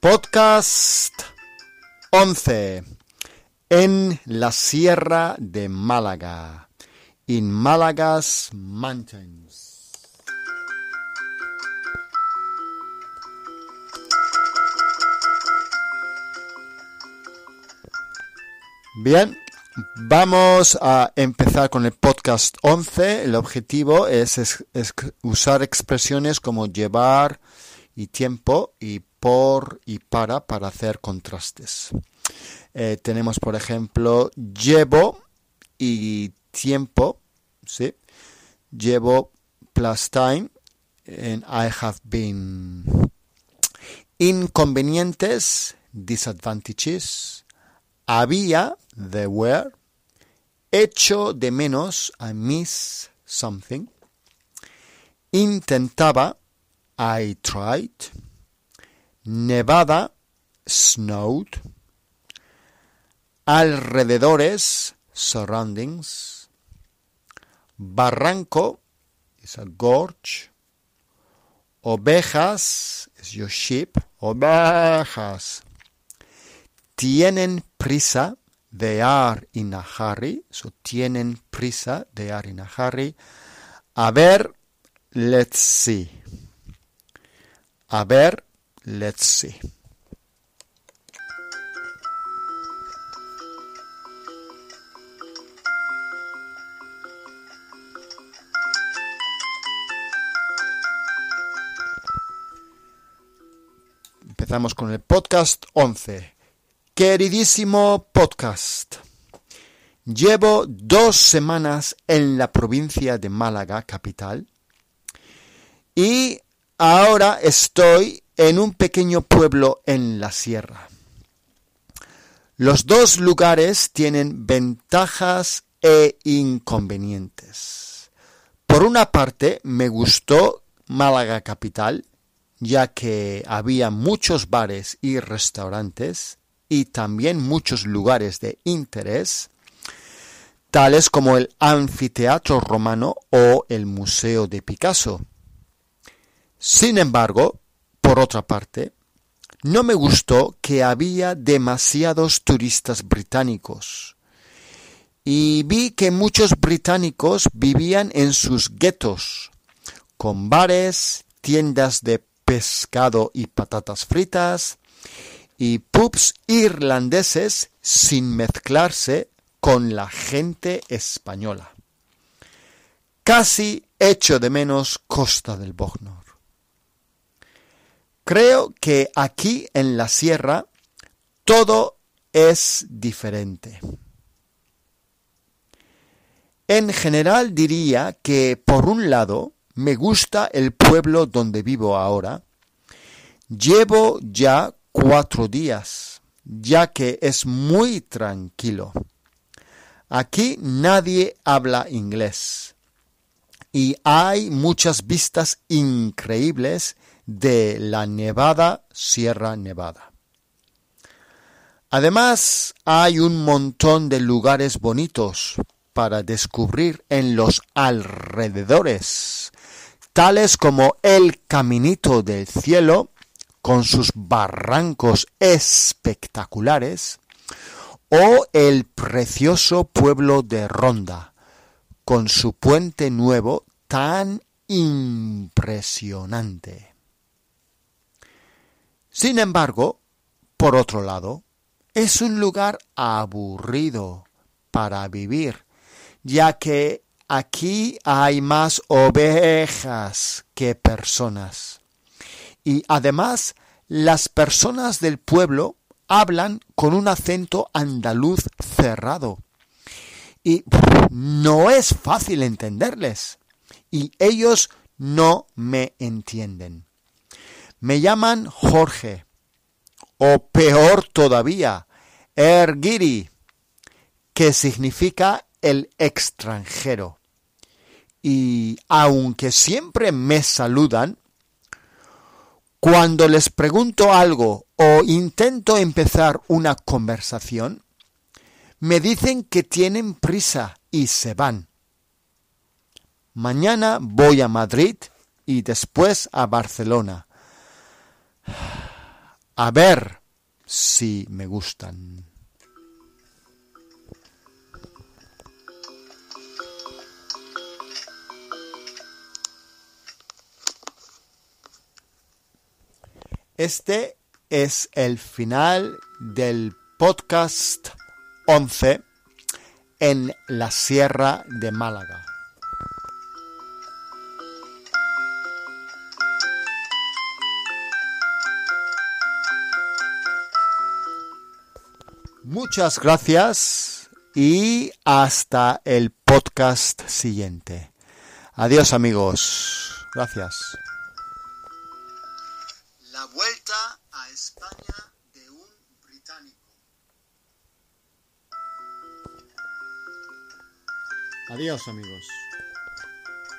Podcast 11 en la Sierra de Málaga, in Málagas Mountains. Bien, vamos a empezar con el podcast 11. El objetivo es, es- es usar expresiones como llevar y tiempo y por y para para hacer contrastes. Eh, tenemos, por ejemplo, llevo y tiempo, ¿sí? Llevo plus time and I have been. Inconvenientes, disadvantages. Había, there were. Echo de menos, I miss something. Intentaba, I tried. Nevada, snowed. Alrededores, surroundings. Barranco is a gorge. Ovejas is your sheep. Ovejas. Tienen prisa. They are in a hurry. So tienen prisa. They are in a hurry. A ver, let's see. A ver, let's see. Empezamos con el podcast 11. Queridísimo podcast. Llevo dos semanas en la provincia de Málaga, capital, y ahora estoy en un pequeño pueblo en la sierra. Los dos lugares tienen ventajas e inconvenientes. Por una parte, me gustó Málaga capital, ya que había muchos bares y restaurantes y también muchos lugares de interés, tales como el anfiteatro romano o el Museo de Picasso. Sin embargo, por otra parte, no me gustó que había demasiados turistas británicos y vi que muchos británicos vivían en sus guetos, con bares, tiendas de pescado y patatas fritas, y pubs irlandeses sin mezclarse con la gente española. Casi echo de menos Costa del Bognor. Creo que aquí en la sierra todo es diferente. En general diría que, por un lado, me gusta el pueblo donde vivo ahora. Llevo ya cuatro días, ya que es muy tranquilo. Aquí nadie habla inglés y hay muchas vistas increíbles de la Nevada, Sierra Nevada. Además, hay un montón de lugares bonitos para descubrir en los alrededores, tales como el Caminito del Cielo, con sus barrancos espectaculares, o el precioso pueblo de Ronda, con su puente nuevo tan impresionante. Sin embargo, por otro lado, es un lugar aburrido para vivir, ya que aquí hay más ovejas que personas. Y además, las personas del pueblo hablan con un acento andaluz cerrado. Y no es fácil entenderles. Y ellos no me entienden. Me llaman Jorge. O peor todavía, Ergiri, que significa el extranjero. Y aunque siempre me saludan, cuando les pregunto algo o intento empezar una conversación, me dicen que tienen prisa y se van. Mañana voy a Madrid y después a Barcelona. A ver si me gustan. Este es el final del podcast 11 en la Sierra de Málaga. Muchas gracias y hasta el podcast siguiente. Adiós amigos. Gracias. La vuelta a España de un británico. Adiós amigos.